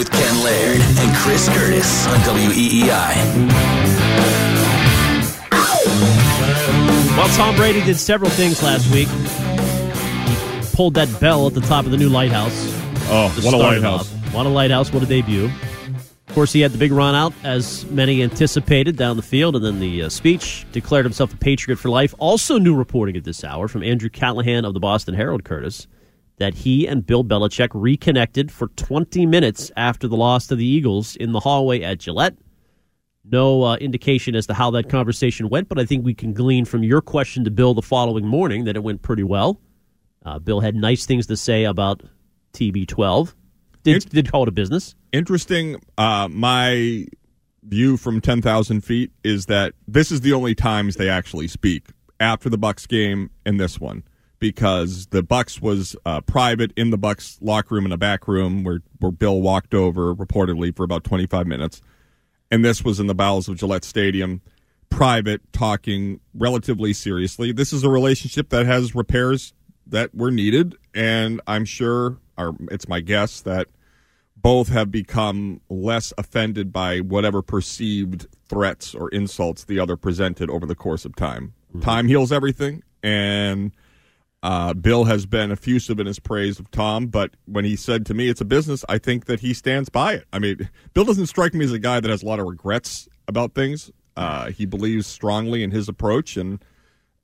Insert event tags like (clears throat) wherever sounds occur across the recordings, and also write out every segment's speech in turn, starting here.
with Ken Laird and Chris Curtis on WEEI. Well, Tom Brady did several things last week. He pulled that bell at the top of the new lighthouse. Oh, what a lighthouse. off. What a lighthouse. What a debut. Of course, he had the big run out, as many anticipated, down the field, and then the uh, speech declared himself a Patriot for life. Also, new reporting at this hour from Andrew Callahan of the Boston Herald, Curtis, that he and Bill Belichick reconnected for 20 minutes after the loss to the Eagles in the hallway at Gillette. No uh, indication as to how that conversation went, but I think we can glean from your question to Bill the following morning that it went pretty well. Uh, Bill had nice things to say about TB12. Did, It- did call it a business. Interesting. Uh, my view from 10,000 feet is that this is the only times they actually speak after the Bucks game and this one because the Bucks was uh, private in the Bucks locker room in a back room where, where Bill walked over reportedly for about 25 minutes. And this was in the bowels of Gillette Stadium, private, talking relatively seriously. This is a relationship that has repairs that were needed. And I'm sure, or it's my guess, that both have become less offended by whatever perceived threats or insults the other presented over the course of time. Time heals everything, and uh, Bill has been effusive in his praise of Tom. But when he said to me, "It's a business," I think that he stands by it. I mean, Bill doesn't strike me as a guy that has a lot of regrets about things. Uh, he believes strongly in his approach, and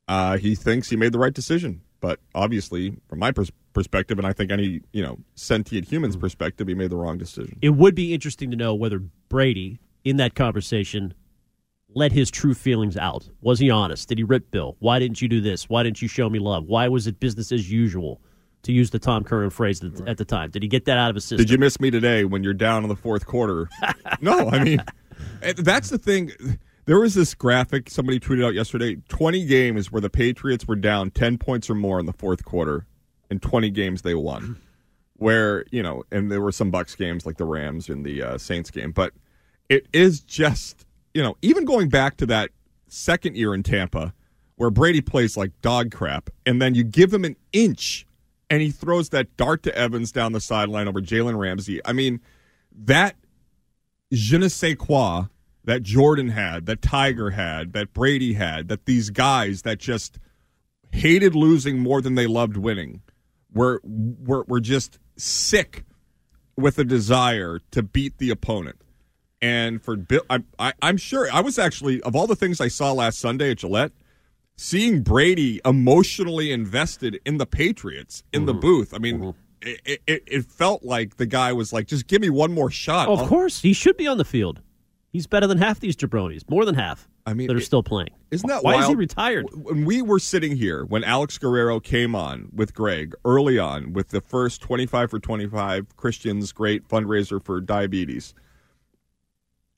uh, he thinks he made the right decision. But obviously, from my pers- perspective, and I think any you know sentient human's perspective, he made the wrong decision. It would be interesting to know whether Brady, in that conversation, let his true feelings out. Was he honest? Did he rip Bill? Why didn't you do this? Why didn't you show me love? Why was it business as usual? To use the Tom Curran phrase at, at the time, did he get that out of his system? Did you miss me today when you're down in the fourth quarter? (laughs) no, I mean eh, that's the thing. There was this graphic somebody tweeted out yesterday. Twenty games where the Patriots were down ten points or more in the fourth quarter, and twenty games they won. (clears throat) Where you know, and there were some Bucks games like the Rams and the uh, Saints game, but it is just you know, even going back to that second year in Tampa, where Brady plays like dog crap, and then you give him an inch, and he throws that dart to Evans down the sideline over Jalen Ramsey. I mean, that je ne sais quoi that Jordan had, that Tiger had, that Brady had, that these guys that just hated losing more than they loved winning were were, were just sick with a desire to beat the opponent. And for Bill, I, I, I'm sure I was actually of all the things I saw last Sunday at Gillette, seeing Brady emotionally invested in the Patriots in the mm-hmm. booth. I mean, mm-hmm. it, it, it felt like the guy was like, "Just give me one more shot." Oh, of I'll- course, he should be on the field. He's better than half these jabronis, more than half. I mean, that are it- still playing. Isn't that why is he retired? When we were sitting here, when Alex Guerrero came on with Greg early on with the first 25 for 25 Christian's great fundraiser for diabetes.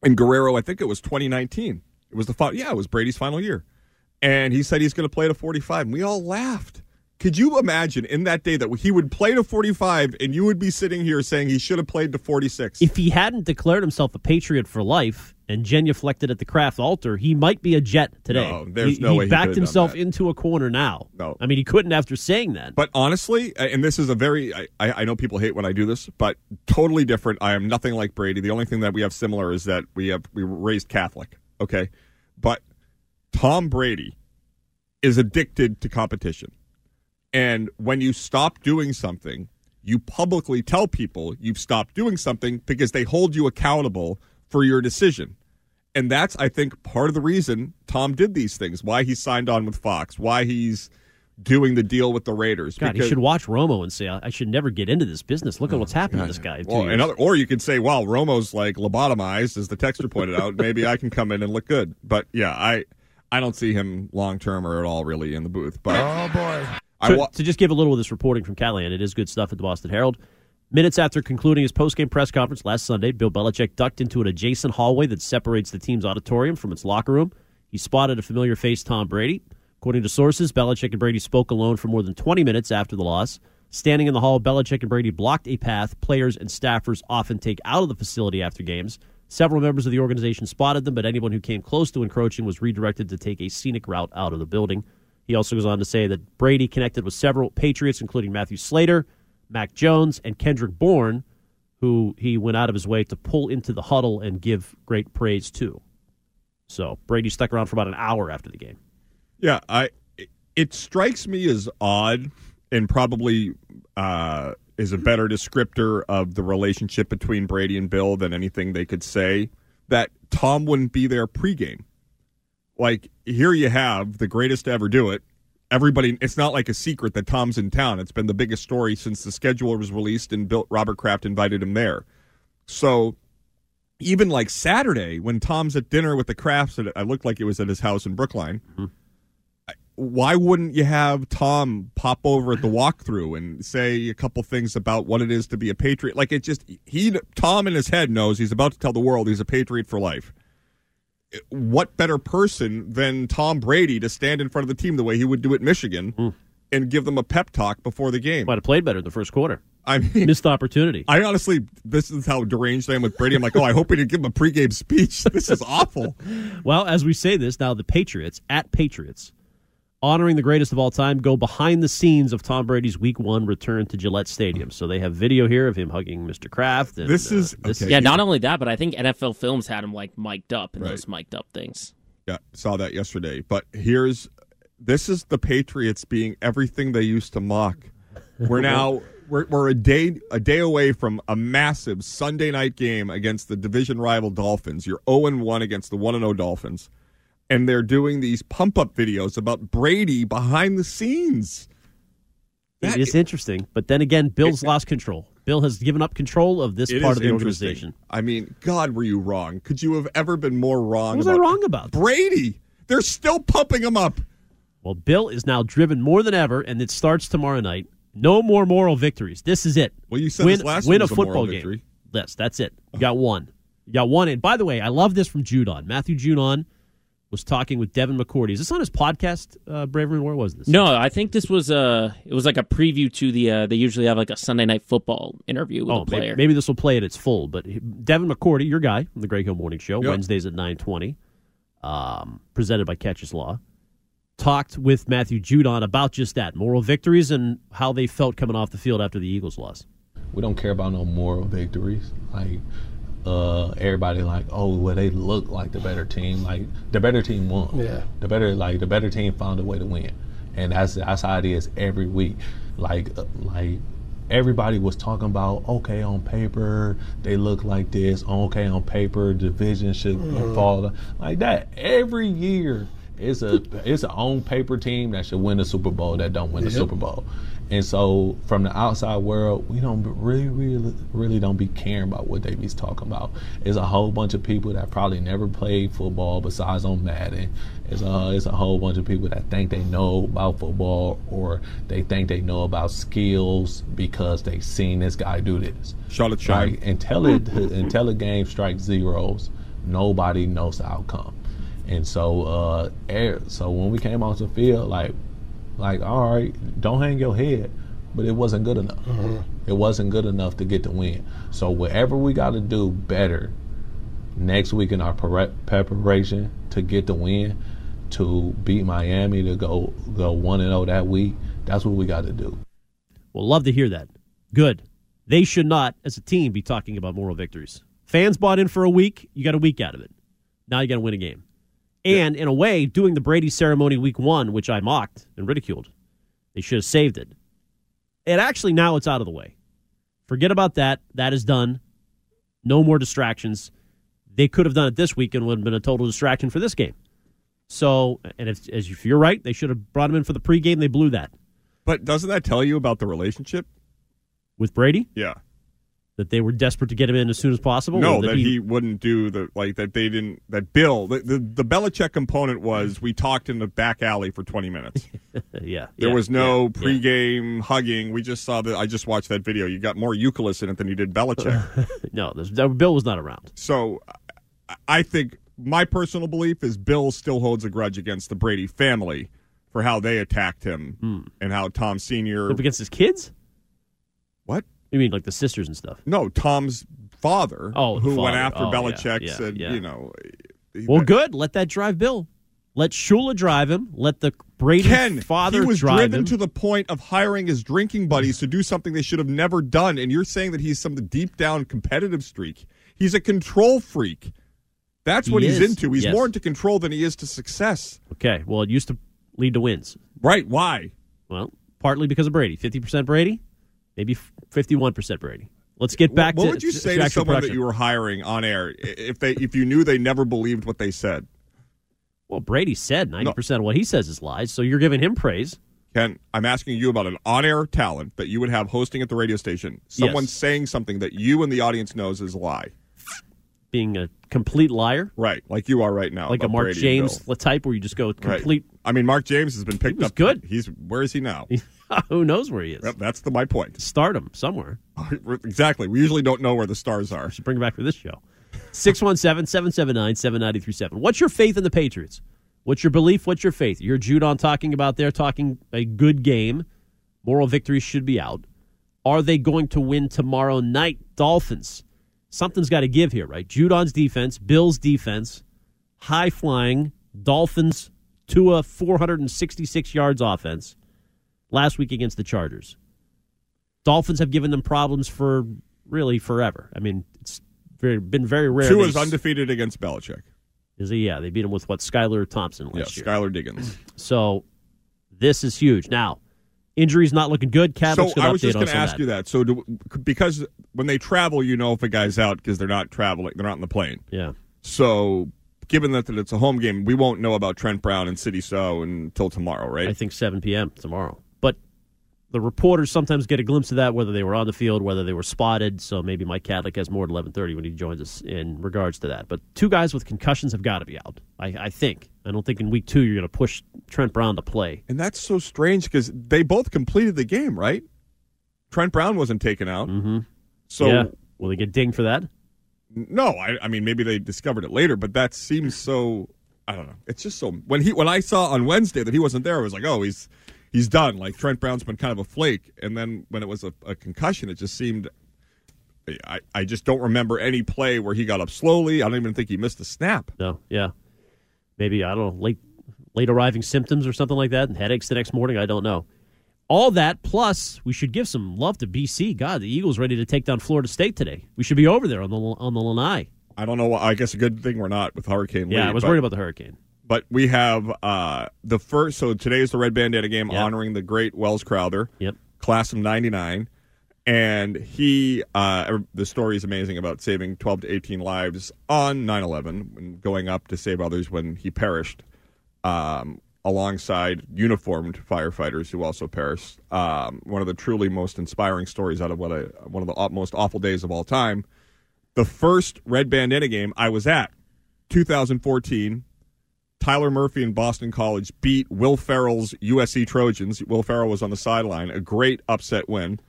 And Guerrero, I think it was 2019. It was the fi- yeah, it was Brady's final year. And he said he's going to play to 45. And we all laughed. Could you imagine in that day that he would play to 45 and you would be sitting here saying he should have played to 46? If he hadn't declared himself a patriot for life and genuflected at the Kraft altar, he might be a Jet today. No, there's he, no he way he backed himself into a corner now. No. I mean he couldn't after saying that. But honestly, and this is a very, I, I know people hate when I do this, but totally different. I am nothing like Brady. The only thing that we have similar is that we have we were raised Catholic. Okay, but Tom Brady is addicted to competition, and when you stop doing something, you publicly tell people you've stopped doing something because they hold you accountable for your decision. And that's, I think, part of the reason Tom did these things, why he signed on with Fox, why he's doing the deal with the Raiders. God, because, you should watch Romo and say, I I should never get into this business. Look at oh what's happened to this guy. well, years." another, or you could say, wow, Romo's like lobotomized, as the texter pointed out. Maybe I can come in and look good. But yeah, I I don't see him long term or at all really in the booth. But Oh boy. So, wa- to just give a little of this reporting from Callahan, it is good stuff at the Boston Herald. Minutes after concluding his postgame press conference last Sunday, Bill Belichick ducked into an adjacent hallway that separates the team's auditorium from its locker room. He spotted a familiar face, Tom Brady. According to sources, Belichick and Brady spoke alone for more than 20 minutes after the loss. Standing in the hall, Belichick and Brady blocked a path players and staffers often take out of the facility after games. Several members of the organization spotted them, but anyone who came close to encroaching was redirected to take a scenic route out of the building. He also goes on to say that Brady connected with several Patriots, including Matthew Slater, Mac Jones, and Kendrick Bourne, who he went out of his way to pull into the huddle and give great praise to. So Brady stuck around for about an hour after the game. Yeah, I. It strikes me as odd, and probably uh, is a better descriptor of the relationship between Brady and Bill than anything they could say. That Tom wouldn't be there pregame. Like here, you have the greatest to ever do it. Everybody, it's not like a secret that Tom's in town. It's been the biggest story since the schedule was released, and Bill, Robert Kraft invited him there. So even like Saturday when Tom's at dinner with the Krafts, I looked like it was at his house in Brookline mm-hmm. why wouldn't you have Tom pop over at the walkthrough and say a couple things about what it is to be a patriot? Like it just he Tom in his head knows he's about to tell the world he's a patriot for life. What better person than Tom Brady to stand in front of the team the way he would do at Michigan hmm. and give them a pep talk before the game? Might have played better in the first quarter. I mean, Missed opportunity. I honestly, this is how deranged I am with Brady. I'm like, oh, I hope he didn't give him a pregame speech. (laughs) This is awful. Well, as we say this now, the Patriots at Patriots, honoring the greatest of all time, go behind the scenes of Tom Brady's Week One return to Gillette Stadium. So they have video here of him hugging Mr. Kraft. And, This is- uh, this okay. Yeah, not only that, but I think NFL Films had him like mic'd up in Right. those mic'd up things. Yeah, saw that yesterday. But here's this is the Patriots being everything they used to mock. We're now (laughs) we're, we're a day a day away from a massive Sunday night game against the division rival Dolphins. You're 0 1 against the 1 0 Dolphins. And they're doing these pump up videos about Brady behind the scenes. It That- is interesting, but then again, Bill's lost control. Bill has given up control of this part of the organization. I mean, God, were you wrong? Could you have ever been more wrong? What was I wrong about? Brady. They're still pumping him up. Well, Bill is now driven more than ever, and it starts tomorrow night. No more moral victories. This is it. Well, you said win, this last win a was a football game. Yes, that's it. You got one. You got one. And by the way, I love this from Judon. Matthew Judon was talking with Devin McCourty. Is this on his podcast, uh, Bravery? Where was this? No, I think this was a. it was like a preview to the uh they usually have like a Sunday night football interview with Oh, a player. maybe, maybe this will play at its full. But Devin McCourty, your guy from the Greg Hill Morning Show, Yep. Wednesdays at nine twenty, um, presented by Keches Law, talked with Matthew Judon about just that moral victories and how they felt coming off the field after the Eagles loss. We don't care about no moral victories. Like uh, everybody, like oh, well, they look like the better team. Like the better team won. Yeah. The better, like the better team found a way to win, and that's that's how it is every week. Like uh, like everybody was talking about okay on paper they look like this. Okay on paper division should fall like that every year. It's a it's an on paper team that should win the Super Bowl that don't win the Super Bowl. And so from the outside world, we don't really, really, really don't be caring about what they be talking about. It's a whole bunch of people that probably never played football besides on Madden. It's a, it's a whole bunch of people that think they know about football or they think they know about skills because they seen this guy do this. It shine. Right? Until it until the game strikes zeros, nobody knows the outcome. And so, uh, so when we came onto the field, like, like, all right, don't hang your head, but it wasn't good enough. Mm-hmm. It wasn't good enough to get the win. So whatever we got to do better next week in our pre- preparation to get the win, to beat Miami to go go one and zero that week, that's what we got to do. Well, love to hear that. Good. They should not, as a team, be talking about moral victories. Fans bought in for a week. You got a week out of it. Now you got to win a game. And in a way, doing the Brady ceremony week one, which I mocked and ridiculed, they should have saved it. And actually, now it's out of the way. Forget about that. That is done. No more distractions. they could have done it this week and would have been a total distraction for this game. So, and if, as if you're right, they should have brought him in for the pregame. They blew that But doesn't that tell you about the relationship? with Brady Yeah. That they were desperate to get him in as soon as possible. No, or that he wouldn't do the like that. They didn't. That Bill, the the, the Belichick component was we talked in the back alley for twenty minutes. (laughs) yeah, There yeah, was no yeah, yeah. pregame hugging. We just saw that. I just watched that video. You got more Euclid in it than you did Belichick. (laughs) No, that- Bill was not around. so I- I think my personal belief is Bill still holds a grudge against the Brady family for how they attacked him Hmm. and how Tom Senior. Against his kids? You mean like the sisters and stuff? No, Tom's father. Oh, who went after Oh, Belichick yeah, said, yeah. you know. Well, good. Let that drive Bill. Let Shula drive him. Let the Brady Ken, father he was drive driven him. to the point of hiring his drinking buddies to do something they should have never done. And you're saying that he's some deep down competitive streak. He's a control freak. That's He what he's is, into. He's yes. more into control than he is to success. okay. Well, it used to lead to wins. Right? Why? Well, partly because of Brady. Fifty percent Brady, maybe fifty-one percent Brady. Let's get back what to what would you say to someone that you were hiring on air if they if you knew they never believed what they said? Well, Brady said ninety percent of what he says is lies, so you're giving him praise. Ken, I'm asking you about an on-air talent that you would have hosting at the radio station. Someone Yes. saying something that you and the audience knows is a lie. Being a complete liar, Right, like you are right now. like a Mark Brady James type, where you just go Right. complete. I mean, Mark James has been picked up. good. He's where is he now? (laughs) Who knows where he is? Yep, that's the my point. Stardom somewhere. (laughs) exactly. We usually don't know where the stars are. Should bring him back for this show. 617-779-7937. What's your faith in the Patriots? What's your belief? What's your faith? You're Judon talking about there, talking a good game. Moral victory should be out. Are they going to win tomorrow night? Dolphins. Something's got to give here, right? Judon's defense, Bill's defense, high flying, Dolphins to a 466 yards offense last week against the Chargers. Dolphins have given them problems for really forever. I mean, it's very, been very rare. Tua is undefeated against Belichick. Is he? Yeah, they beat him with what Skylar Thompson Yeah, last year. Skylar Diggins. So this is huge. Now, injuries not looking good. so I was just going to ask that. you that. So do, because when they travel, you know if a guy's out because they're not traveling, they're not in the plane. Yeah, So given that, that it's a home game, we won't know about Trent Brown and Sidy Sow until tomorrow, right? I think 7 p.m. tomorrow. The reporters sometimes get a glimpse of that, whether they were on the field, whether they were spotted. So maybe Mike Kadlick has more at 11:30 when he joins us in regards to that. But two guys with concussions have got to be out. I, I think. I don't think in week two you're going to push Trent Brown to play. and that's so strange because they both completed the game, right? Trent Brown wasn't taken out. Mm-hmm. So yeah, will they get dinged for that? No, I, I mean maybe they discovered it later, but that seems so. I don't know. It's just so when he when I saw on Wednesday that he wasn't there, I was like, oh, he's he's done. Like Trent Brown's been kind of a flake, and then when it was a, a concussion, it just seemed. I, I just don't remember any play where he got up slowly. I don't even think he missed a snap. No, yeah, maybe I don't know late late arriving symptoms or something like that, and headaches the next morning. I don't know. All that plus, we should give some love to BC. God, the Eagles ready to take down Florida State today. We should be over there on the on the Lanai. I don't know. I guess a good thing we're not with Hurricane Lee. Yeah, I was worried about the hurricane. But we have uh, the first. So today is the Red Bandana game Yeah. honoring the great Wells Crowther. Yep. class of 99 and he uh, the story is amazing about saving 12 to 18 lives on 9-11 and going up to save others when he perished um, alongside uniformed firefighters who also perished um, one of the truly most inspiring stories out of what I, one of the most awful days of all time the first red bandana game i was at 2014 Tyler Murphy and Boston College beat Will Ferrell's USC Trojans. Will Farrell was on the sideline. A great upset win.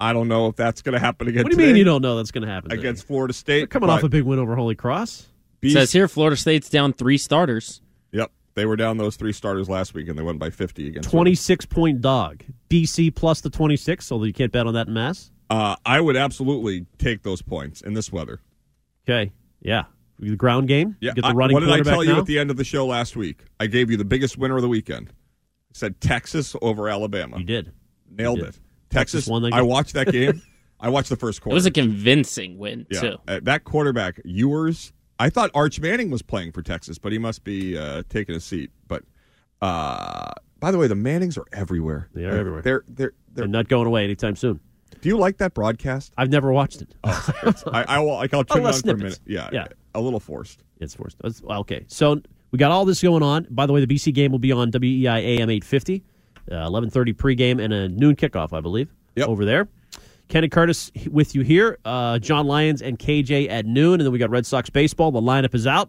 I don't know if that's going to happen again. What do you mean you don't know that's going to happen today? against Florida State? They're coming off a big win over Holy Cross. Beast- Says here Florida State's down three starters. Yep, they were down those three starters last week, and they won by fifty against Twenty six point dog. BC plus the twenty six, although you can't bet on that in mass. Uh, I would absolutely take those points in this weather. Okay, yeah, the ground game. Yeah, get the I- running what did I quarterback tell you now? at the end of the show last week? I gave you the biggest winner of the weekend. I said Texas over Alabama. You did. Nailed You did. it. Texas. Texas won that I watched that (laughs) game. I watched the first quarter. It quarter. was a convincing win Yeah, too. uh, that quarterback, Ewers. I thought Arch Manning was playing for Texas, but he must be uh, taking a seat. But uh, by the way, the Mannings are everywhere. They are They're- everywhere. They're they're. they're They're not going away anytime soon. do you like that broadcast? I've never watched it. I, I will. Like, I'll (laughs) Oh, turn it on less for a minute. Yeah, Yeah. A little forced. It's forced. That's- well, Okay, so we got all this going on. By the way, the BC game will be on WEEI AM 850, uh, 1130 pregame and a noon kickoff, I believe, Yep. over there. Kenny Curtis with you here. Uh, John Lyons and KJ at noon, and then we got Red Sox baseball. The lineup is out.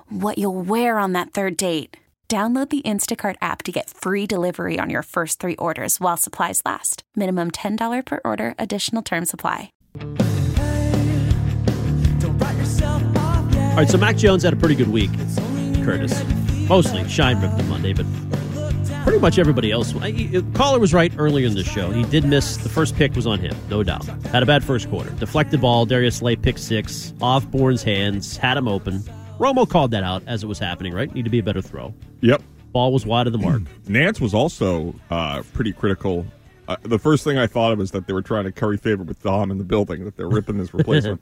what you'll wear on that third date. Download the Instacart app to get free delivery on your first three orders while supplies last. Minimum $10 per order, additional term supply. All right, so Mac Jones had a pretty good week, Curtis. Mostly Shine ripped Monday, but pretty much everybody else. Caller was right earlier in the show. He did miss the first pick was on him, no doubt. Had a bad first quarter. Deflected ball. Darius Slay pick six off Bourne's hands. Had him open. Romo called that out as it was happening. Right, need to be a better throw. Yep. Ball was wide of the mark. (clears throat) Nantz was also uh, pretty critical. Uh, the first thing I thought of is that they were trying to curry favor with Dom in the building, that they're ripping his (laughs) replacement.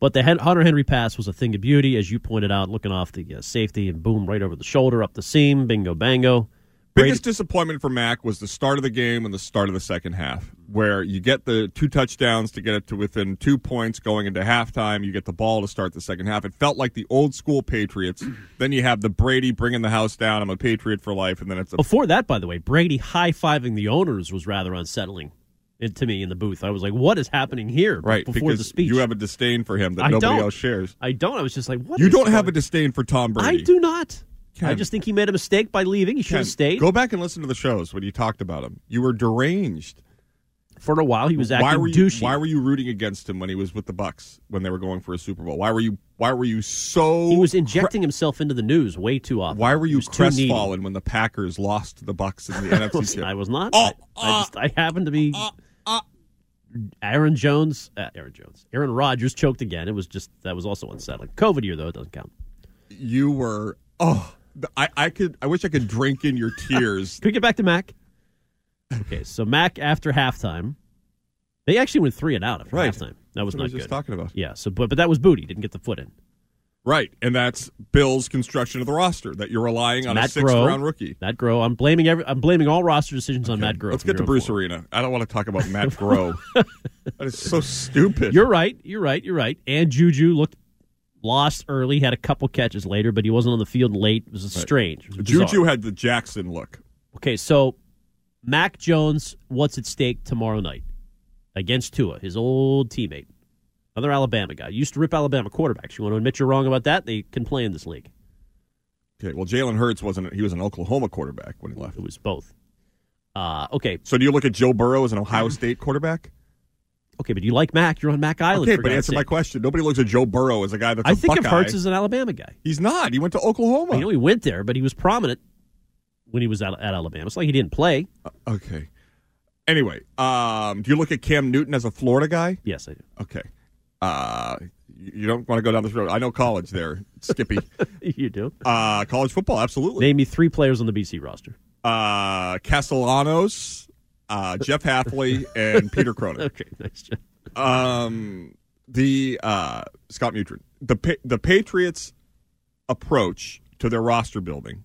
But the Hunter Henry pass was a thing of beauty, as you pointed out, looking off the uh, safety and boom, right over the shoulder, up the seam, bingo, bango. Brady- Biggest disappointment for Mac was the start of the game and the start of the second half, where you get the two touchdowns to get it to within two points going into halftime. You get the ball to start the second half. It felt like the old school Patriots. (clears throat) then you have the Brady bringing the house down. I'm a Patriot for life, and then it's a Before that, by the way, Brady high fiving the owners was rather unsettling it, to me in the booth. I was like, "What is happening here?" right before because the speech, you have a disdain for him that I nobody don't. else shares. I don't. I was just like, "What?" You is don't have a disdain for Tom Brady. I do not. I just think he made a mistake by leaving. He should have stayed. Go back and listen to the shows when you talked about him. You were deranged. For a while, he was acting why were you douchey. Why were you rooting against him when he was with the Bucks when they were going for a Super Bowl? Why were you Why were you so? he was injecting himself into the news way too often. Why were you crestfallen when the Packers lost to the Bucks in the (laughs) NFC? Chip? I was not. Oh, I, I just I happened to be. uh. Aaron Jones, uh, Aaron Jones, Aaron Rodgers choked again. It was just that was also unsettling. COVID year though, it doesn't count. You were. Oh, I, I could. I wish I could drink in your (laughs) tears. Can we get back to Mac? Okay, so Mac after halftime, they actually went three and out after Right. halftime. That was That's what I not was good. just talking about. Yeah, so but but that was Boutte. Didn't get the foot in. Right, and that's Bill's construction of the roster that you're relying on a Matt sixth Groh, round rookie. Matt Groh. I'm blaming every. I'm blaming all roster decisions on Matt Groh. Let's from get to here on Bruce forward. Arena. I don't want to talk about Matt (laughs) Groh. that is so stupid. You're right. You're right. You're right. And Juju looked lost early. Had a couple catches later, but he wasn't on the field late. It was strange. It was. Juju had the Jackson look. Okay, so Mac Jones, what's at stake tomorrow night against Tua, his old teammate, another Alabama guy. Used to rip Alabama quarterbacks. You want to admit you're wrong about that? They can play in this league. Okay, well, Jalen Hurts wasn't. He was an Oklahoma quarterback when he left. It was both. Uh, okay, So do you look at Joe Burrow as an Ohio (clears throat) State quarterback? Okay, but you like Mac? You're on Mac Island. Okay, but God's answer my question. Nobody looks at Joe Burrow as a guy that's I think of Buckeye. Hurts as an Alabama guy. He's not. He went to Oklahoma. I know he went there, but he was prominent when he was at, at Alabama. It's like he didn't play. Okay. Anyway, um, do you look at Cam Newton as a Florida guy? Yes, I do. Okay. Uh, you you don't want to go down this road. I know college there, Skippy. (laughs) you do. uh, college football, absolutely. Name me three players on the BC roster. Uh, Castellanos, uh, Jeff Hathley, and (laughs) Peter Cronin. Okay, nice job. um, the uh, Scott Mutrin, the pa- the Patriots' approach to their roster building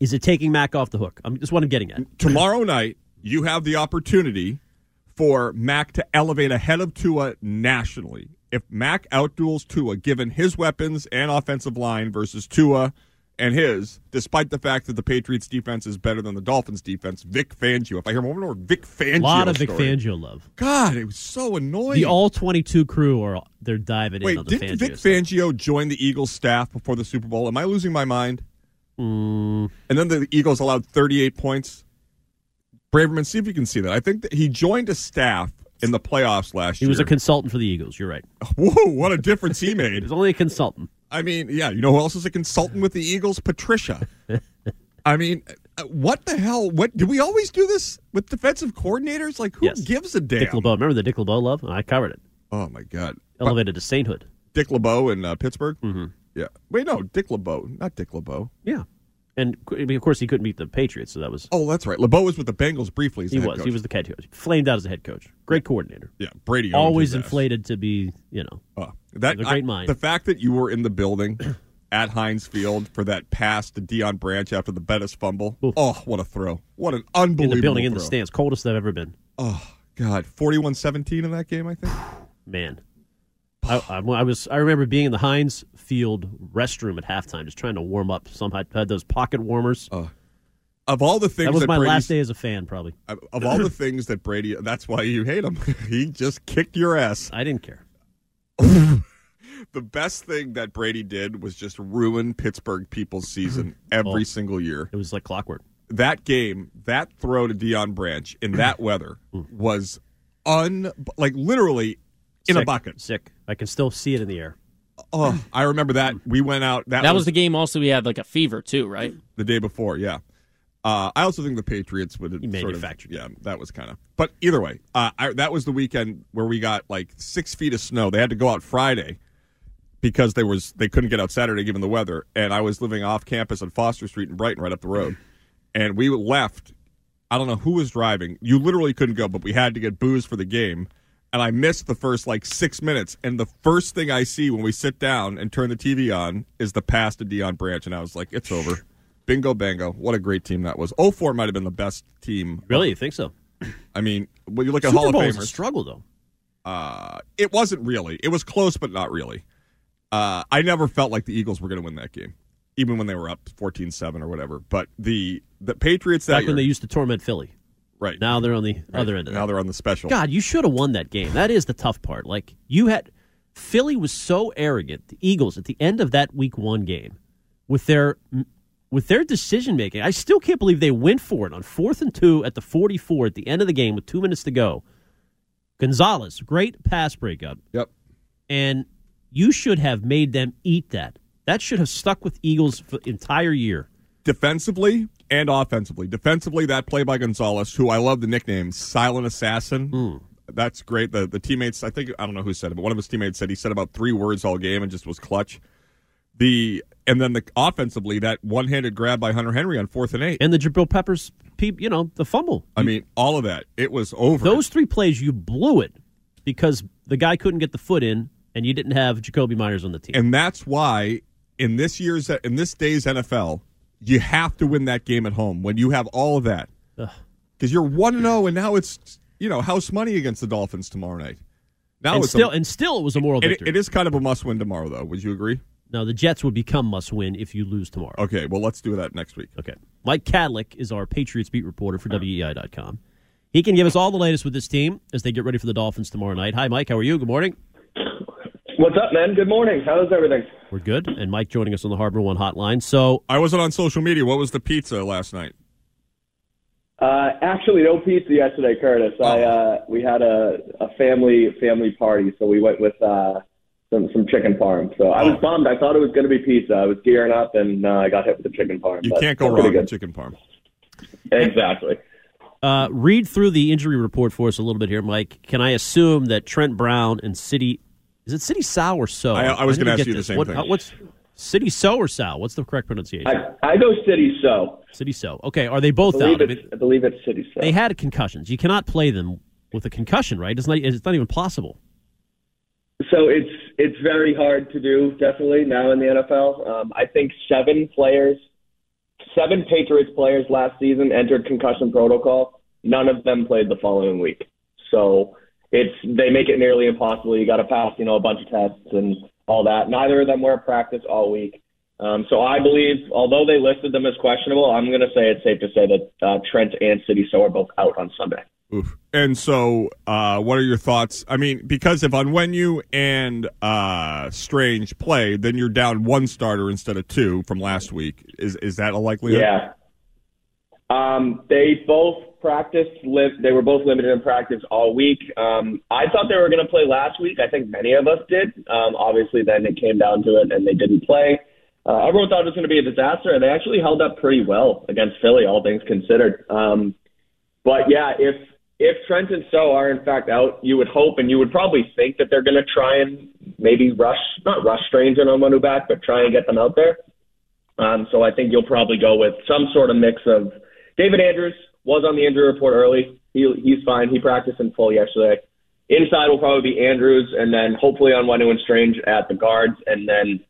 Is it taking Mac off the hook? I'm just what I'm getting at. tomorrow night. You have the opportunity for Mac to elevate ahead of Tua nationally. If Mac outduels Tua, given his weapons and offensive line versus Tua and his, despite the fact that the Patriots' defense is better than the Dolphins' defense, Vic Fangio. If I hear one more Vic Fangio, A lot of Vic story, Fangio love. God, it was so annoying. The all 22 crew are they're diving in Wait, on the did Fangio Vic stuff. Fangio join the Eagles staff before the Super Bowl? Am I losing my mind? Mm, And then the Eagles allowed 38 points. Braverman, see if you can see that. I think that he joined a staff in the playoffs last he year. He was a consultant for the Eagles. You're right. (laughs) Whoa, what a difference he He made. was only a consultant. I mean, yeah, you know who else is a consultant with the Eagles? Patricia. I mean, uh, what the hell? What do we always do this with defensive coordinators? Like, who Yes. gives a damn? Dick LeBeau. Remember the Dick LeBeau love? I covered it. Oh my God, Elevated to sainthood. Dick LeBeau in uh, Pittsburgh. Mm-hmm. Yeah. Wait, no, Dick LeBeau, not Dick LeBeau. Yeah. And I mean, of course, he couldn't beat the Patriots, so that was. Oh, that's right. LeBeau was with the Bengals briefly. He was. coach. He was the head coach. Flamed out as a head coach. Great coordinator. Yeah, Brady Always inflated to be, you know. Uh, that a great I- mind. The fact that you were in the building (coughs) at Heinz Field for that pass to Deion Branch after the Bettis fumble. Oof. Oh, what a throw! What an In unbelievable the building, in the stands. Coldest I've ever been. Oh God, 41-17 in that game. I think. Man. I, I, I was. I remember being in the Heinz Field restroom at halftime, just trying to warm up. Some had, had those pocket warmers. Uh, of all the things that was my Brady's- last day as a fan, probably. Of all the (laughs) things that Brady, that's why you hate him. (laughs) he just kicked your ass. I didn't care. (laughs) The best thing that Brady did was just ruin Pittsburgh people's season every Oh. single year. It was like clockwork. that game, that throw to Deion Branch in that (clears throat) weather mm. was un like literally in a bucket. Sick. I can still see it in the air. Oh, I remember that. We went out. That, That was the game. Also, we had like a fever too, right? the day before. Yeah. Uh, I also think the Patriots would have He sort of, yeah, that was kind of. But either way, uh, I, that was the weekend where we got like six feet of snow. They had to go out Friday because they was they couldn't get out Saturday given the weather. And I was living off campus on Foster Street in Brighton, right up the road. And we left. I don't know who was driving. You literally couldn't go, but we had to get booze for the game. And I missed the first like six minutes. And the first thing I see when we sit down and turn the TV on is the pass to Deion Branch. And I was like, it's over. Bingo bango. What a great team that was. 04 might have been the best team. Really? You think so? I mean, when you look at Super Hall of Bowl was a Famers, struggle, though. uh, it wasn't really. It was close, but not really. Uh, I never felt like the Eagles were going to win that game, even when they were up 14 7 or whatever. But the, the Patriots that Back when year- they used to torment Philly. Right. Now they're on the Right. other end of Now they're on the special. God, you should have won that game. That is the tough part. Like you had Philly was so arrogant. The Eagles at the end of that week 1 game with their with their decision making. I still can't believe they went for it on 4th and 2 at the 44 at the end of the game with 2 minutes to go. Gonzalez, great pass breakup. Yep. And you should have made them eat that. That should have stuck with Eagles for the entire year. Defensively and offensively. Defensively, that play by Gonzalez, who I love the nickname Silent Assassin. Hmm. That's great. The the teammates, I think I don't know who said it, but one of his teammates said he said about three words all game and just was clutch. The and then the offensively, that one handed grab by Hunter Henry on fourth and eight. And the Jabril Peppers, peep, you know, the fumble. I mean, all of that. It was over. Those three plays, you blew it because the guy couldn't get the foot in, and you didn't have Jakobi Meyers on the team. and that's why in this year's in this day's NFL, you have to win that game at home when you have all of that. Because you're one and zero, and now it's you know house money against the Dolphins tomorrow night. Now and it's still, a, and still, it was a moral it, victory. it is kind of a must win tomorrow, though. Would you agree? No, the Jets would become must win if you lose tomorrow. Okay, well let's do that next week. Okay. Mike Kadlick is our Patriots beat reporter for WEEI.com. He can give us all the latest with this team as they get ready for the Dolphins tomorrow night. Hi, Mike. How are you? Good morning. What's up, man? Good morning. How's everything? We're good. And Mike joining us on the Harbor One hotline. So, I wasn't on social media. What was the pizza last night? Uh, actually, no pizza yesterday, Curtis. I uh, we had a, a family family party, so we went with uh, some some chicken parm. So I was bummed. I thought it was going to be pizza. I was gearing up, and uh, I got hit with the chicken parm. You can't go wrong good. with chicken parm. Exactly. uh, read through the injury report for us a little bit here, Mike. Can I assume that Trent Brown and City is it Sidy Sow or So? I- I was gonna ask get you the this. same What- thing. uh, what's Sidy So or Sow? What's the correct pronunciation? I I go Sidy So. Sidy So. Okay, are they both I believe out? I it's mean, I believe it's Sidy So. they had concussions. You cannot play them with a concussion, right? It's not. It's not even possible. So it's it's very hard to do, definitely now in the NFL. Um, I think seven players, seven Patriots players last season entered concussion protocol. None of them played the following week. So it's they make it nearly impossible. You got to pass, you know, a bunch of tests and all that. Neither of them were at practice all week. Um, so I believe, although they listed them as questionable, I'm going to say it's safe to say that uh, Trent and Sidy Sow are both out on Sunday. Oof. And so, uh, what are your thoughts? I mean, because if Onwenu and uh, Strange play, then you're down one starter instead of two from last week. Is is that a likelihood? Yeah. Um, they both practiced. Li- they were both limited in practice all week. Um, I thought they were going to play last week. I think many of us did. Um, obviously, then it came down to it, and they didn't play. Uh, everyone thought it was going to be a disaster, and they actually held up pretty well against Philly, all things considered. Um, but yeah, if if Trent and So are in fact out, you would hope and you would probably think that they're going to try and maybe rush, not rush Strange and Onwenu back, but try and get them out there. Um, so I think you'll probably go with some sort of mix of David Andrews was on the injury report early. He, he's fine. He practiced in full yesterday. Inside will probably be Andrews, and then hopefully on Onwenu and Strange at the guards, and then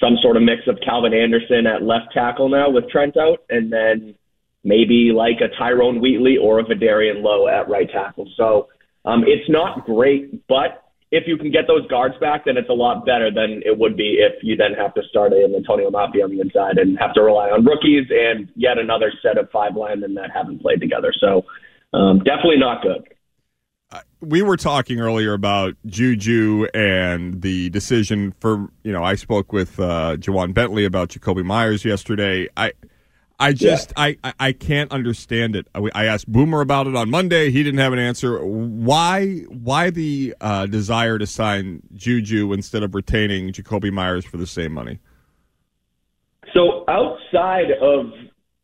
some sort of mix of Calvin Anderson at left tackle now with Trent out, and then maybe like a Tyrone Wheatley or a Vederian Lowe at right tackle. So um, it's not great, but if you can get those guards back, then it's a lot better than it would be if you then have to start an Atonio Mafi on the inside and have to rely on rookies and yet another set of five linemen that haven't played together. So um, definitely not good. we were talking earlier about Juju and the decision for you know I spoke with uh, Ja'Whaun Bentley about Jakobi Meyers yesterday. I I just I, I I can't understand it. I, I asked Boomer about it on Monday. He didn't have an answer. Why why the uh, desire to sign Juju instead of retaining Jakobi Meyers for the same money? So outside of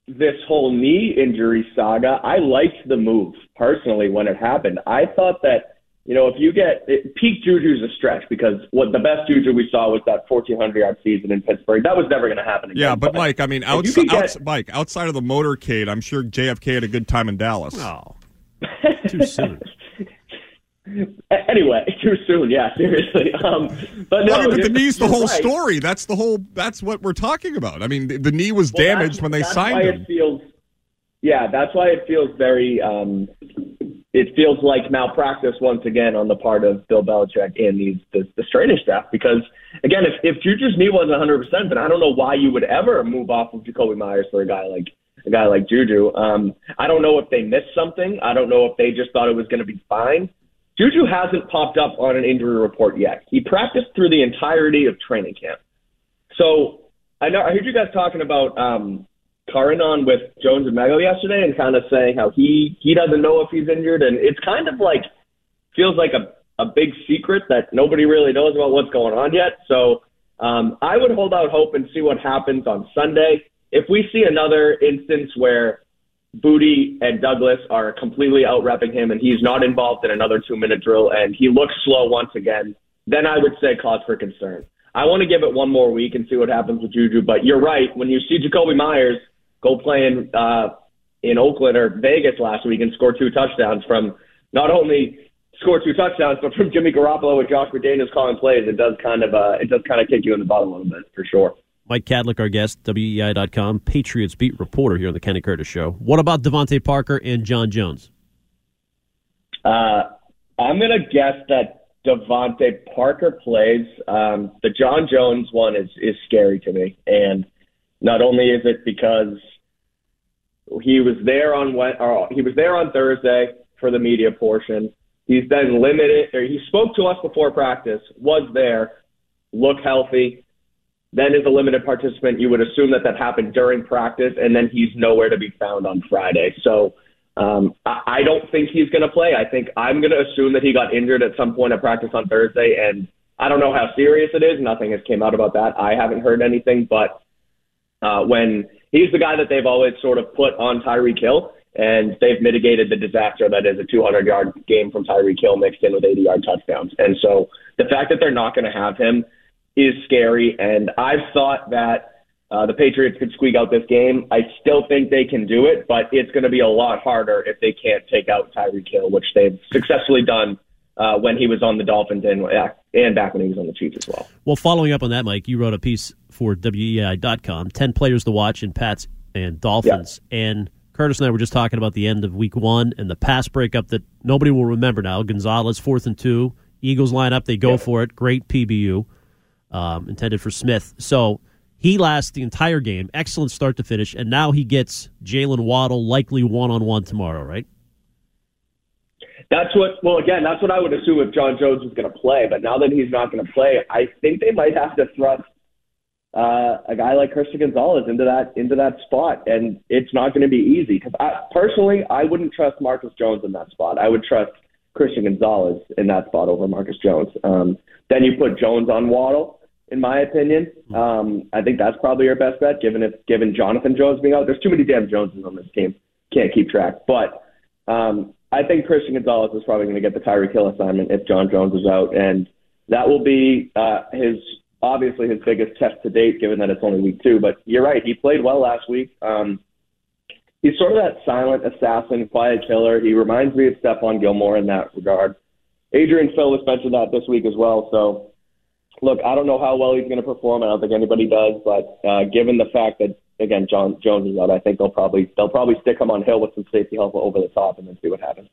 this whole knee injury saga, I liked the move personally when it happened. I thought that you know if you get it, peak Juju's a stretch because what the best Juju we saw was that 1400 yard season in Pittsburgh. That was never going to happen again. Yeah, but Mike, I mean, if you outside, could outs Mike, outside of the motorcade, I'm sure JFK had a good time in Dallas. Oh, (laughs) too soon. Anyway, (laughs) too soon. Yeah, seriously. Um, but no, Well, I mean, but the knee's the whole right. story. That's the whole. That's what we're talking about. I mean, the, the knee was Well, damaged when they that's signed why him. It feels, yeah, that's why it feels very. Um, it feels like malpractice once again on the part of Bill Belichick and these the, the training staff because again, if if Juju's knee wasn't 100, percent then I don't know why you would ever move off of Jakobi Meyers for a guy like a guy like Juju. Um, I don't know if they missed something. I don't know if they just thought it was going to be fine. Juju hasn't popped up on an injury report yet. He practiced through the entirety of training camp. So I know I heard you guys talking about um, Curran on with Jones and Mego yesterday, and kind of saying how he he doesn't know if he's injured, and it's kind of like feels like a a big secret that nobody really knows about what's going on yet. So um, I would hold out hope and see what happens on Sunday. If we see another instance where Boutte and Douglas are completely out repping him and he's not involved in another two minute drill and he looks slow once again, then I would say cause for concern. I want to give it one more week and see what happens with Juju, but you're right. When you see Jakobi Meyers go play in, uh, in Oakland or Vegas last week and score two touchdowns from not only score two touchdowns, but from Jimmy Garoppolo with Josh McDaniels calling plays, it does kind of uh, it does kind of kick you in the butt a little bit for sure. Mike Kadlick, our guest, WEEI.com, Patriots beat reporter here on the Kenny Curtis Show. What about DeVante Parker and John Jones? Uh, I'm gonna guess that DeVante Parker plays. Um, the John Jones one is is scary to me, and not only is it because he was there on or he was there on Thursday for the media portion. He's been limited, or he spoke to us before practice, was there, look healthy, then is a limited participant. You would assume that that happened during practice, and then he's nowhere to be found on Friday. So um, I, I don't think he's going to play. I think I'm going to assume that he got injured at some point at practice on Thursday, and I don't know how serious it is. Nothing has came out about that. I haven't heard anything, but uh, when he's the guy that they've always sort of put on Tyreek Hill, and they've mitigated the disaster that is a 200 yard game from Tyreek Hill mixed in with 80 yard touchdowns. And so the fact that they're not going to have him is scary. And I've thought that uh, the Patriots could squeak out this game. I still think they can do it, but it's going to be a lot harder if they can't take out Tyreek Hill, which they've successfully done uh, when he was on the Dolphins and, and back when he was on the Chiefs as well. Well, following up on that, Mike, you wrote a piece for WEEI.com, 10 players to watch in Pats and Dolphins. And Curtis and I were just talking about the end of week one and the pass breakup that nobody will remember now. Gonzalez, fourth and two. Eagles line up, they go for it. Great PBU, um, intended for Smith. So he lasts the entire game. Excellent start to finish. And now he gets Jaylen Waddle likely one on one tomorrow, right? That's what. Well, again, that's what I would assume if John Jones was going to play. But now that he's not going to play, I think they might have to thrust uh, a guy like Christian Gonzalez into that into that spot, and it's not going to be easy. Because I, personally, I wouldn't trust Marcus Jones in that spot. I would trust Christian Gonzalez in that spot over Marcus Jones. Um, then you put Jones on Waddle. In my opinion, um, I think that's probably your best bet. Given if given Jonathan Jones being out, there's too many damn Joneses on this team. Can't keep track. But um, I think Christian Gonzalez is probably going to get the Tyreek Hill assignment if John Jones is out. And that will be uh, his obviously his biggest test to date, given that it's only week two. But you're right, he played well last week. Um, he's sort of that silent assassin, quiet killer. He reminds me of Stephon Gilmore in that regard. Adrian Phillips mentioned that this week as well. So, look, I don't know how well he's going to perform. I don't think anybody does. But uh, given the fact that again John Jones is out, I think they'll probably they'll probably stick him on Hill with some safety help over the top and then see what happens.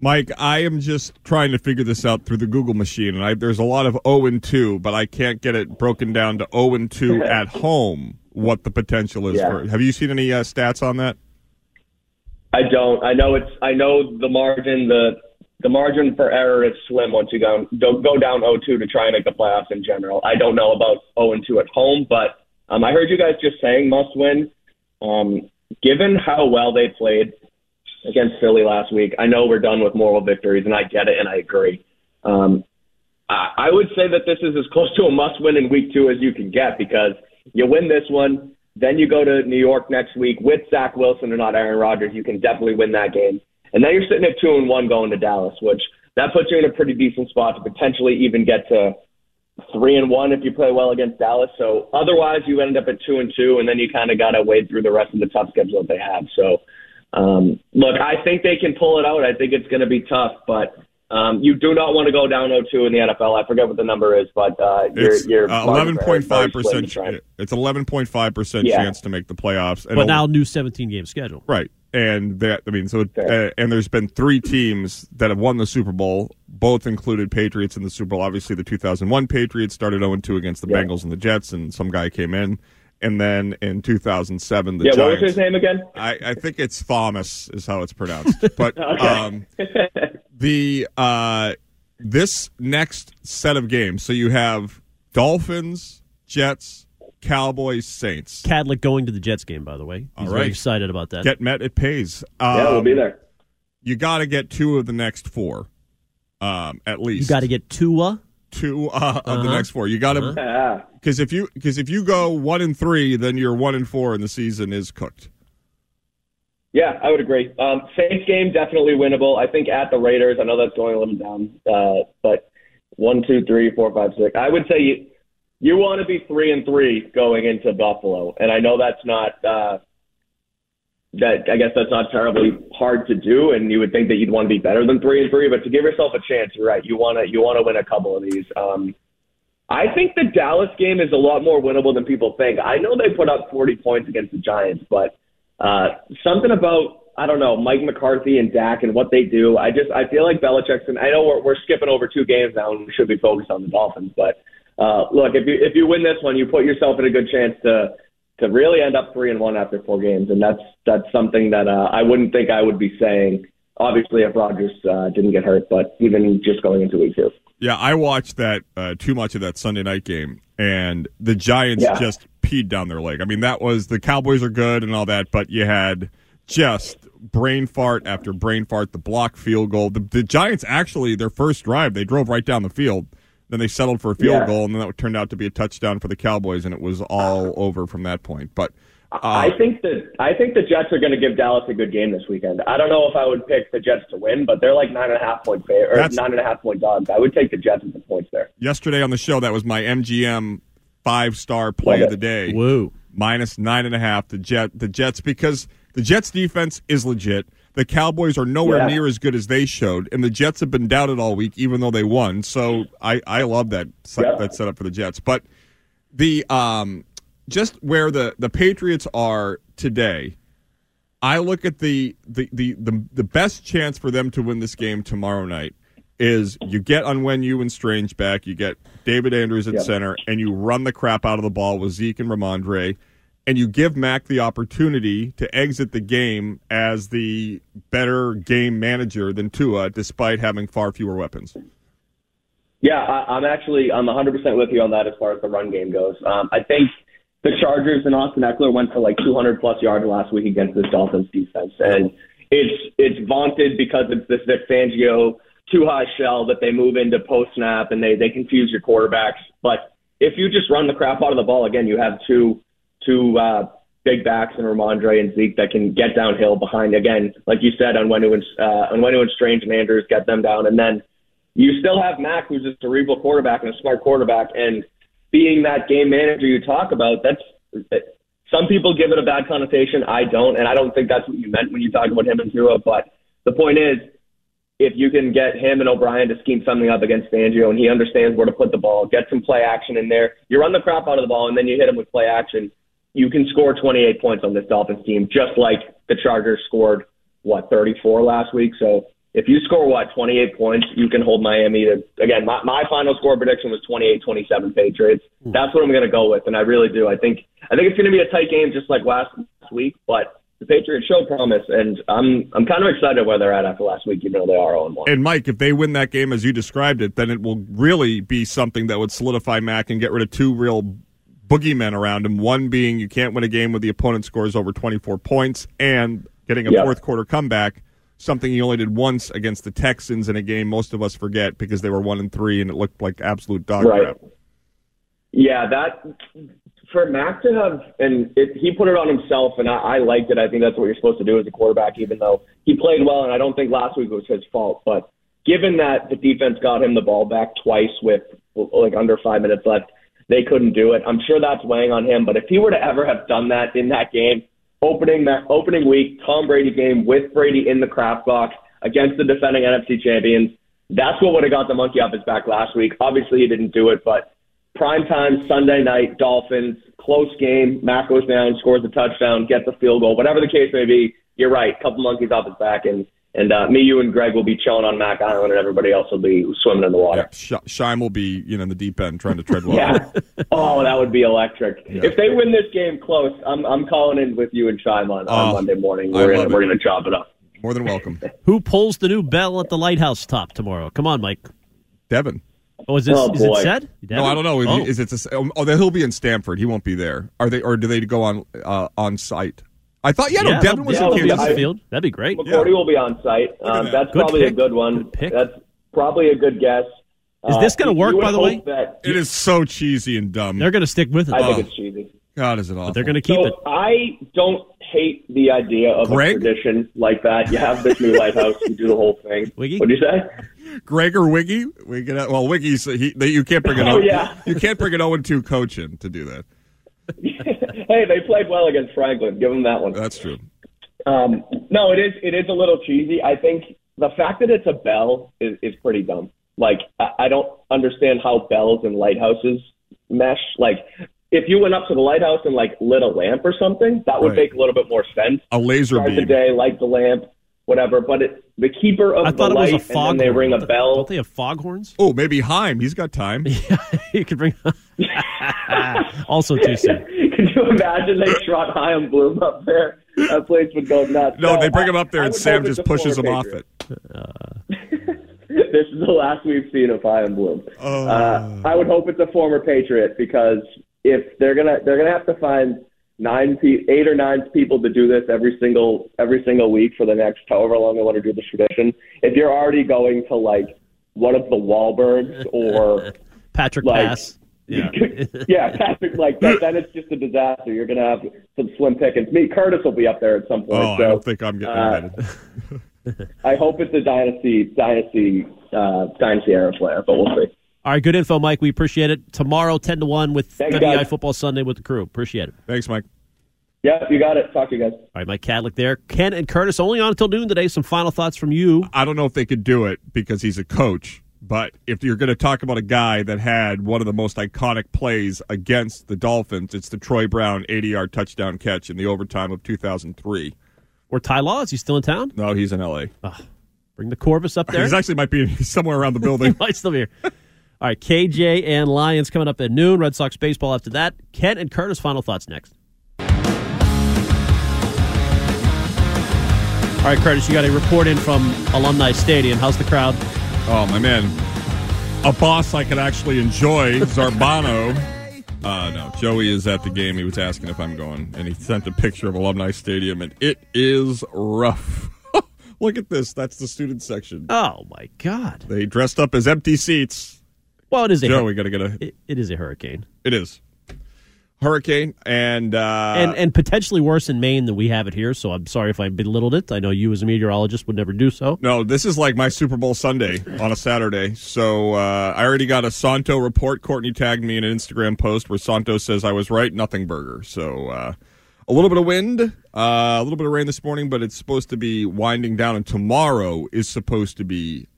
Mike, I am just trying to figure this out through the Google machine, and I, there's a lot of 0 and 2, but I can't get it broken down to 0 and 2 (laughs) at home. What the potential is Yeah. for? Have you seen any uh, stats on that? I don't. I know it's. I know the margin. The the margin for error is slim once you go go down 0-2 to try and make the playoffs in general. I don't know about 0 and 2 at home, but um, I heard you guys just saying must win. Um, given how well they played against Philly last week, I know we're done with moral victories, and I get it, and I agree. Um, I, I would say that this is as (laughs) close to a must win in week two as you can get because you win this one, then you go to New York next week with Zach Wilson and not Aaron Rodgers. You can definitely win that game. And then you're sitting at two and one going to Dallas, which that puts you in a pretty decent spot to potentially even get to three and one if you play well against Dallas. So otherwise, you end up at two and two, and then you kind of got to wade through the rest of the tough schedule that they have. So um, look, I think they can pull it out. I think it's going to be tough, but. Um, you do not want to go down 0-2 in the NFL. I forget what the number is, but uh, you're, you're uh, margin for error is very 11.5 percent. to. It's 11.5 percent Yeah. chance to make the playoffs. And But a- now new 17 game schedule. Right. And that, I mean, so, uh, and there's been three teams that have won the Super Bowl. Both included Patriots in the Super Bowl. Obviously, the 2001 Patriots started 0 2 against the Yeah. Bengals and the Jets, and some guy came in. And then in 2007, the Yeah, what was his name again? I, I think it's Thomas is how it's pronounced. (laughs) But um, the uh, this next set of games, so you have Dolphins, Jets, Cowboys, Saints. Kadlick going to the Jets game, by the way. He's All very excited about that. Get met, it pays. Um, yeah, we'll be there. You got to get two of the next four, um, at least. you got to get Tua. two uh, of the Uh-huh. next four. You got to Uh-huh. Yeah. because if you because if you go one and three, then you're one and four and the season is cooked. Yeah, I would agree. Um, Saints game definitely winnable. I think at the Raiders, I know that's going a little bit down, uh, but one, two, three, four, five, six. I would say you you want to be three and three going into Buffalo, and I know that's not uh, that. I guess that's not terribly hard to do, and you would think that you'd want to be better than three and three, but to give yourself a chance, you're right. You want to you want to win a couple of these. Um, I think the Dallas game is a lot more winnable than people think. I know they put up 40 points against the Giants, but uh, something about I don't know Mike McCarthy and Dak and what they do. I just I feel like Belichick's and I know we're we're skipping over two games now and we should be focused on the Dolphins, but uh, look if you if you win this one, you put yourself in a good chance to to really end up three and one after four games, and that's that's something that uh, I wouldn't think I would be saying. Obviously, if Rodgers uh, didn't get hurt, but even just going into week two. Yeah, I watched that uh, too much of that Sunday night game, and the Giants Yeah. just peed down their leg. I mean, that was the Cowboys are good and all that, but you had just brain fart after brain fart. The block field goal. The, the Giants actually their first drive they drove right down the field. Then they settled for a field Yeah. goal, and then that turned out to be a touchdown for the Cowboys, and it was all over from that point. But uh, I think that I think the Jets are going to give Dallas a good game this weekend. I don't know if I would pick the Jets to win, but they're like nine and a half point favorite or nine and a half point dogs. I would take the Jets with the points there. yesterday on the show, that was my MGM five star play Love of the day. Whoa. minus nine and a half. The Jet, the Jets, because the Jets defense is legit. The Cowboys are nowhere Yeah. near as good as they showed, and the Jets have been doubted all week, even though they won. So I, I love that set, Yeah. that setup for the Jets. But the um, just where the the Patriots are today, I look at the the the the, the best chance for them to win this game tomorrow night is you get Onwenu and Strange back, you get David Andrews at Yep. center, and you run the crap out of the ball with Zeke and Rhamondre, and you give Mac the opportunity to exit the game as the better game manager than Tua, despite having far fewer weapons. Yeah, I, I'm actually I'm 100 percent with you on that as far as the run game goes. Um, I think the Chargers and Austin Ekeler went for like 200 plus yards last week against this Dolphins defense, and it's it's vaunted because it's this Vic Fangio two high shell that they move into post snap and they they confuse your quarterbacks. But if you just run the crap out of the ball again, you have two two uh, big backs in Rhamondre and Zeke that can get downhill behind again, like you said, Onwenu and uh, Onwenu and Strange and Andrews get them down, and then you still have Mac, who's a cerebral quarterback and a smart quarterback, and being that game manager you talk about. That's some people give it a bad connotation. I don't, and I don't think that's what you meant when you talk about him and Tua. But the point is, if you can get him and O'Brien to scheme something up against Fangio and he understands where to put the ball, get some play action in there, you run the crap out of the ball and then you hit him with play action, you can score 28 points on this Dolphins team, just like the Chargers scored, what, 34 last week. So if you score, what, 28 points, you can hold Miami to, again, my, my final score prediction was 28 27 Patriots. Hmm. That's what I'm going to go with. And I really do. I think, I think it's going to be a tight game just like last week, but the Patriots show promise, and I'm I'm kind of excited where they're at after last week, even though they are 0 1. And Mike, if they win that game as you described it, then it will really be something that would solidify Mac and get rid of two real boogeymen around him. One being you can't win a game when the opponent scores over 24 points, and getting a Yeah. fourth quarter comeback. Something he only did once against the Texans in a game most of us forget because they were one and three and it looked like absolute dog Right. crap. Yeah, that for Mac to have, and it, he put it on himself, and I, I liked it. I think that's what you're supposed to do as a quarterback, even though he played well, and I don't think last week was his fault. But given that the defense got him the ball back twice with like under five minutes left, they couldn't do it. I'm sure that's weighing on him. But if he were to ever have done that in that game, opening that opening week, Tom Brady game with Brady in the crap box against the defending NFC champions, that's what would have got the monkey off his back last week. Obviously, he didn't do it, but prime time Sunday night Dolphins close game. Mac goes down, scores a touchdown, gets a field goal, whatever the case may be. You're right, couple monkeys off his back, and and uh, me, you, and Greg will be chilling on Mac Island, and everybody else will be swimming in the water. Sh- Shime will be you know in the deep end trying to tread (laughs) water. Yeah. oh, that would be electric. If they win this game close, I'm I'm calling in with you and Shime on, on Oh, Monday morning. We're gonna, we're gonna chop it up. More than welcome, (laughs) Who pulls the new bell at the lighthouse top tomorrow? Come on, Mike. Devin. Oh, is, this, Oh, is it boy. said? No, I don't know. Oh. Is it? A, oh, he'll be in Stanford. He won't be there. Are they? Or do they go on uh, on site? I thought. Yeah, no. yeah, Devin was yeah, in it'll be Kansas. on field. That'd be great. McCourty will be on site. Um, that. that's Good probably pick. a good one. Good pick. That's probably a good guess. Is this gonna you work, by the way? That, It is so cheesy and dumb. They're going to stick with it. I think Oh. it's cheesy. God, is it awful? They're going to keep so it. I don't hate the idea of Greg? a tradition like that. You have this new lighthouse, you do the whole thing. Wiggy? What'd you say? Greg or Wiggy? We get well. Wiggy's he. They, you can't bring an (laughs) Oh, O- yeah. You can't bring an zero and two coach in to do that. (laughs) hey, they played well against Franklin. Give them that one. That's true. Um, no, it is. It is a little cheesy. I think the fact that it's a bell is, is pretty dumb. Like I, I don't understand how bells and lighthouses mesh. Like if you went up to the lighthouse and like lit a lamp or something, that would Right. make a little bit more sense. A laser Start the day, light the lamp, whatever. But it, the keeper of I the thought it was light, a and then fog. they ring a bell. Don't they have foghorns? Oh, maybe Chaim. He's got time. (laughs) you could bring. (laughs) also too soon. Could you imagine they trot Chaim Bloom up there? That place would go nuts. No, they bring him up there I and would Sam just pushes him former off Patriot. it. (laughs) this is the last we've seen of Chaim Bloom. Oh. Uh, I would hope it's a former Patriot because if they're gonna they're gonna have to find nine pe- eight or nine people to do this every single every single week for the next however long they want to do this tradition. If you're already going to like one of the Wahlbergs or (laughs) Patrick Like- Pass. (laughs) Yeah. yeah, (laughs) Patrick, like that, then it's just a disaster. You're gonna have some slim pickings. Me, Curtis will be up there at some point. Oh, I don't think I'm getting uh. I hope it's a dynasty, dynasty, uh, dynasty era player, but we'll see. All right, good info, Mike. We appreciate it. Tomorrow, ten to one with Thanks, WI guys. Football Sunday with the crew. Appreciate it. Thanks, Mike. Yeah, you got it. Talk to you guys. All right, Mike Kadlick there. Ken and Curtis only on until noon today. Some final thoughts from you. I don't know if they could do it because he's a coach. But if you're going to talk about a guy that had one of the most iconic plays against the Dolphins, it's the Troy Brown 80 yard touchdown catch in the overtime of 2003. Or Ty Law, is he still in town? No, he's in L.A. Ah, bring the Corvus up there. He's actually might be (laughs) somewhere around the (laughs) building. Might still be here. All right, KJ and Lions coming up at noon. Red Sox baseball after that. Kent and Curtis, final thoughts next. All right, Curtis, you got a report in from Alumni Stadium. How's the crowd? Oh my man, a boss I could actually enjoy, (laughs) Zarbano. Uh, no, Joey is at the game. He was asking if I'm going, and he sent a picture of Alumni Stadium, and it is rough. (laughs) Look at this. That's the student section. Oh my God! They dressed up as empty seats. Well, it is a Joe, we got to get a. it, it is a hurricane. It is. hurricane, and uh, and and potentially worse in Maine than we have it here. So I'm sorry if I belittled it. I know you as a meteorologist would never do so. No, this is like my Super Bowl Sunday on a Saturday. So uh, I already got a Santo report. Courtney tagged me in an Instagram post where Santo says I was right, nothing burger. So uh, a little bit of wind, uh, a little bit of rain this morning, but it's supposed to be winding down. And tomorrow is supposed to be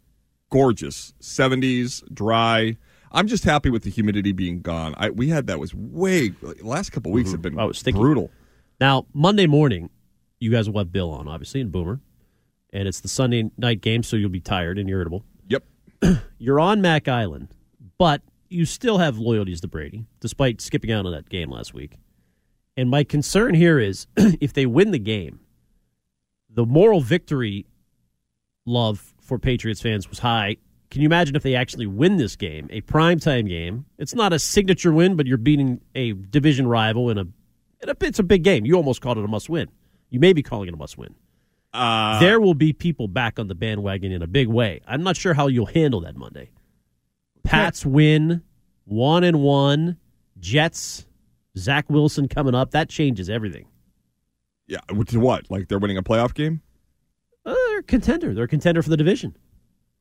gorgeous, 70s, dry. I'm just happy with the humidity being gone. I, we had that was way last couple weeks have mm-hmm. been Oh, was brutal. Now Monday morning, you guys will have Bill on, obviously, and Boomer, and it's the Sunday night game, so you'll be tired and irritable. Yep. (clears throat) You're on Mac Island, but you still have loyalties to Brady, despite skipping out on that game last week. And my concern here is (clears throat) if they win the game, the moral victory love for Patriots fans was high. Can you imagine if they actually win this game, a primetime game? It's not a signature win, but you're beating a division rival in a, in a it's a big game. You almost called it a must win. You may be calling it a must win. Uh, there will be people back on the bandwagon in a big way. I'm not sure how you'll handle that Monday. Pats win, one and one. Jets, Zach Wilson coming up. That changes everything. yeah. To what? Like they're winning a playoff game? Uh, they're a contender. They're a contender for the division.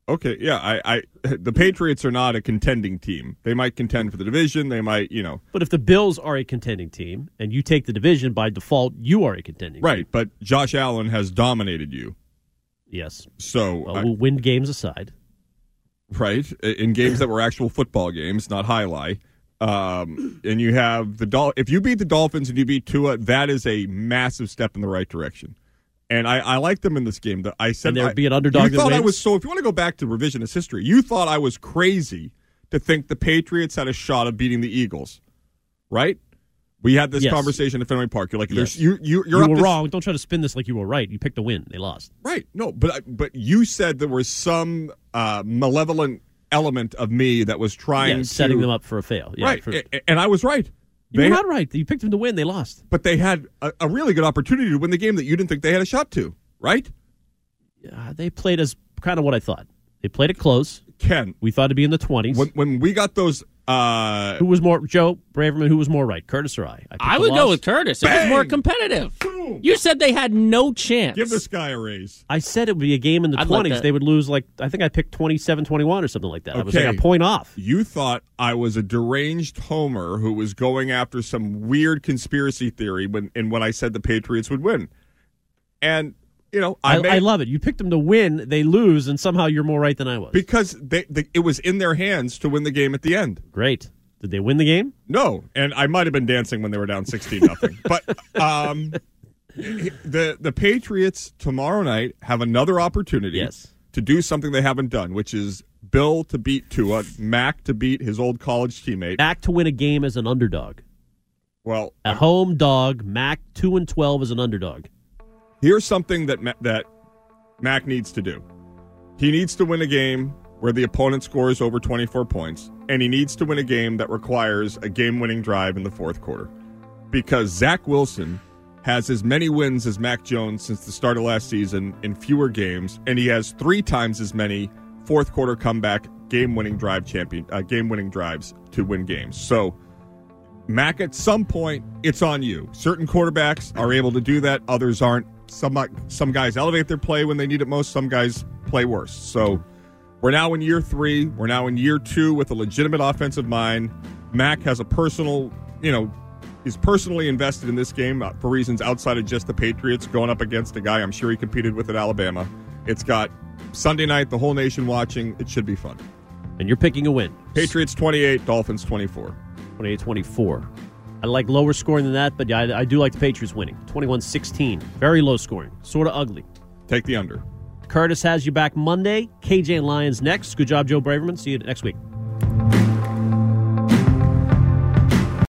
Okay, yeah, I, I, (laughs) the Patriots are not a contending team. They might contend for the division. They might, you know, But if the Bills are a contending team and you take the division by default, you are a contending right. team. But Josh Allen has dominated you. Yes. So, Well, I- we'll win games aside. right in games that were actual football games, not highlight. Um, (clears throat) and you have the Dol- If you beat the Dolphins and you beat Tua, that is a massive step in the right direction. And I, I like them in this game. That I said And there would be an underdog You thought I was so. If you want to go back to revisionist history, you thought I was crazy to think the Patriots had a shot of beating the Eagles, right? We had this Yes. conversation at Fenway Park. You're like, there's Yes. you, you, you're you were to- wrong. Don't try to spin this like you were right. You picked a win. They lost. Right. No, but I- but you said there was some uh, malevolent element of me that was trying Yeah, setting to, them up for a fail. Yeah, right, for- and I was right. You They were had- not right. You picked them to win. They lost. but they had a, a really good opportunity to win the game that you didn't think they had a shot to. Right, Uh, they played as kind of what I thought. They played it close. Ken? We thought it'd be in the 20s. When when we got those, uh, who was more, Joe Braverman, who was more right, Curtis or I? I, I the would go with Curtis. It was more competitive. Boom! You said they had no chance. give this guy a raise. I said it would be a game in the I'd like 20s. they would lose, like, I think I picked 27 21 or something like that. I was like Okay. a point off. You thought I was a deranged homer who was going after some weird conspiracy theory when and when I said the Patriots would win, and you know I, I, made, I love it. You picked them to win, they lose, and somehow you're more right than I was. because they, they it was in their hands to win the game at the end. Great. Did they win the game? No, and I might have been dancing when they were down sixteen nothing. (laughs) but um, the the Patriots tomorrow night have another opportunity Yes. to do something they haven't done, which is Bill to beat Tua, Mac to beat his old college teammate. Back to win a game as an underdog. Well, A home dog, Mac 2 and 12 as an underdog. Here's something that Ma- that Mac needs to do. He needs to win a game where the opponent scores over 24 points, and he needs to win a game that requires a game-winning drive in the fourth quarter. Because Zach Wilson has as many wins as Mac Jones since the start of last season in fewer games, and he has three times as many fourth quarter comeback game-winning drive champion uh, game-winning drives to win games. So. Mac, at some point, it's on you. Certain quarterbacks are able to do that; others aren't. Some some guys elevate their play when they need it most. Some guys play worse. So we're now in year three. We're now in year two with a legitimate offensive mind. Mac has a personal, you know, is personally invested in this game uh, for reasons outside of just the Patriots going up against a guy I'm sure he competed with at Alabama. It's got Sunday night, the whole nation watching. It should be fun. And you're picking a win. Patriots 28, Dolphins 24. 28 24. I like lower scoring than that, but yeah, I, I do like the Patriots winning. 21 16. Very low scoring. Sort of ugly. Take the under. Curtis has you back Monday. KJ and Lions next. Good job, Joe Braverman. See you next week.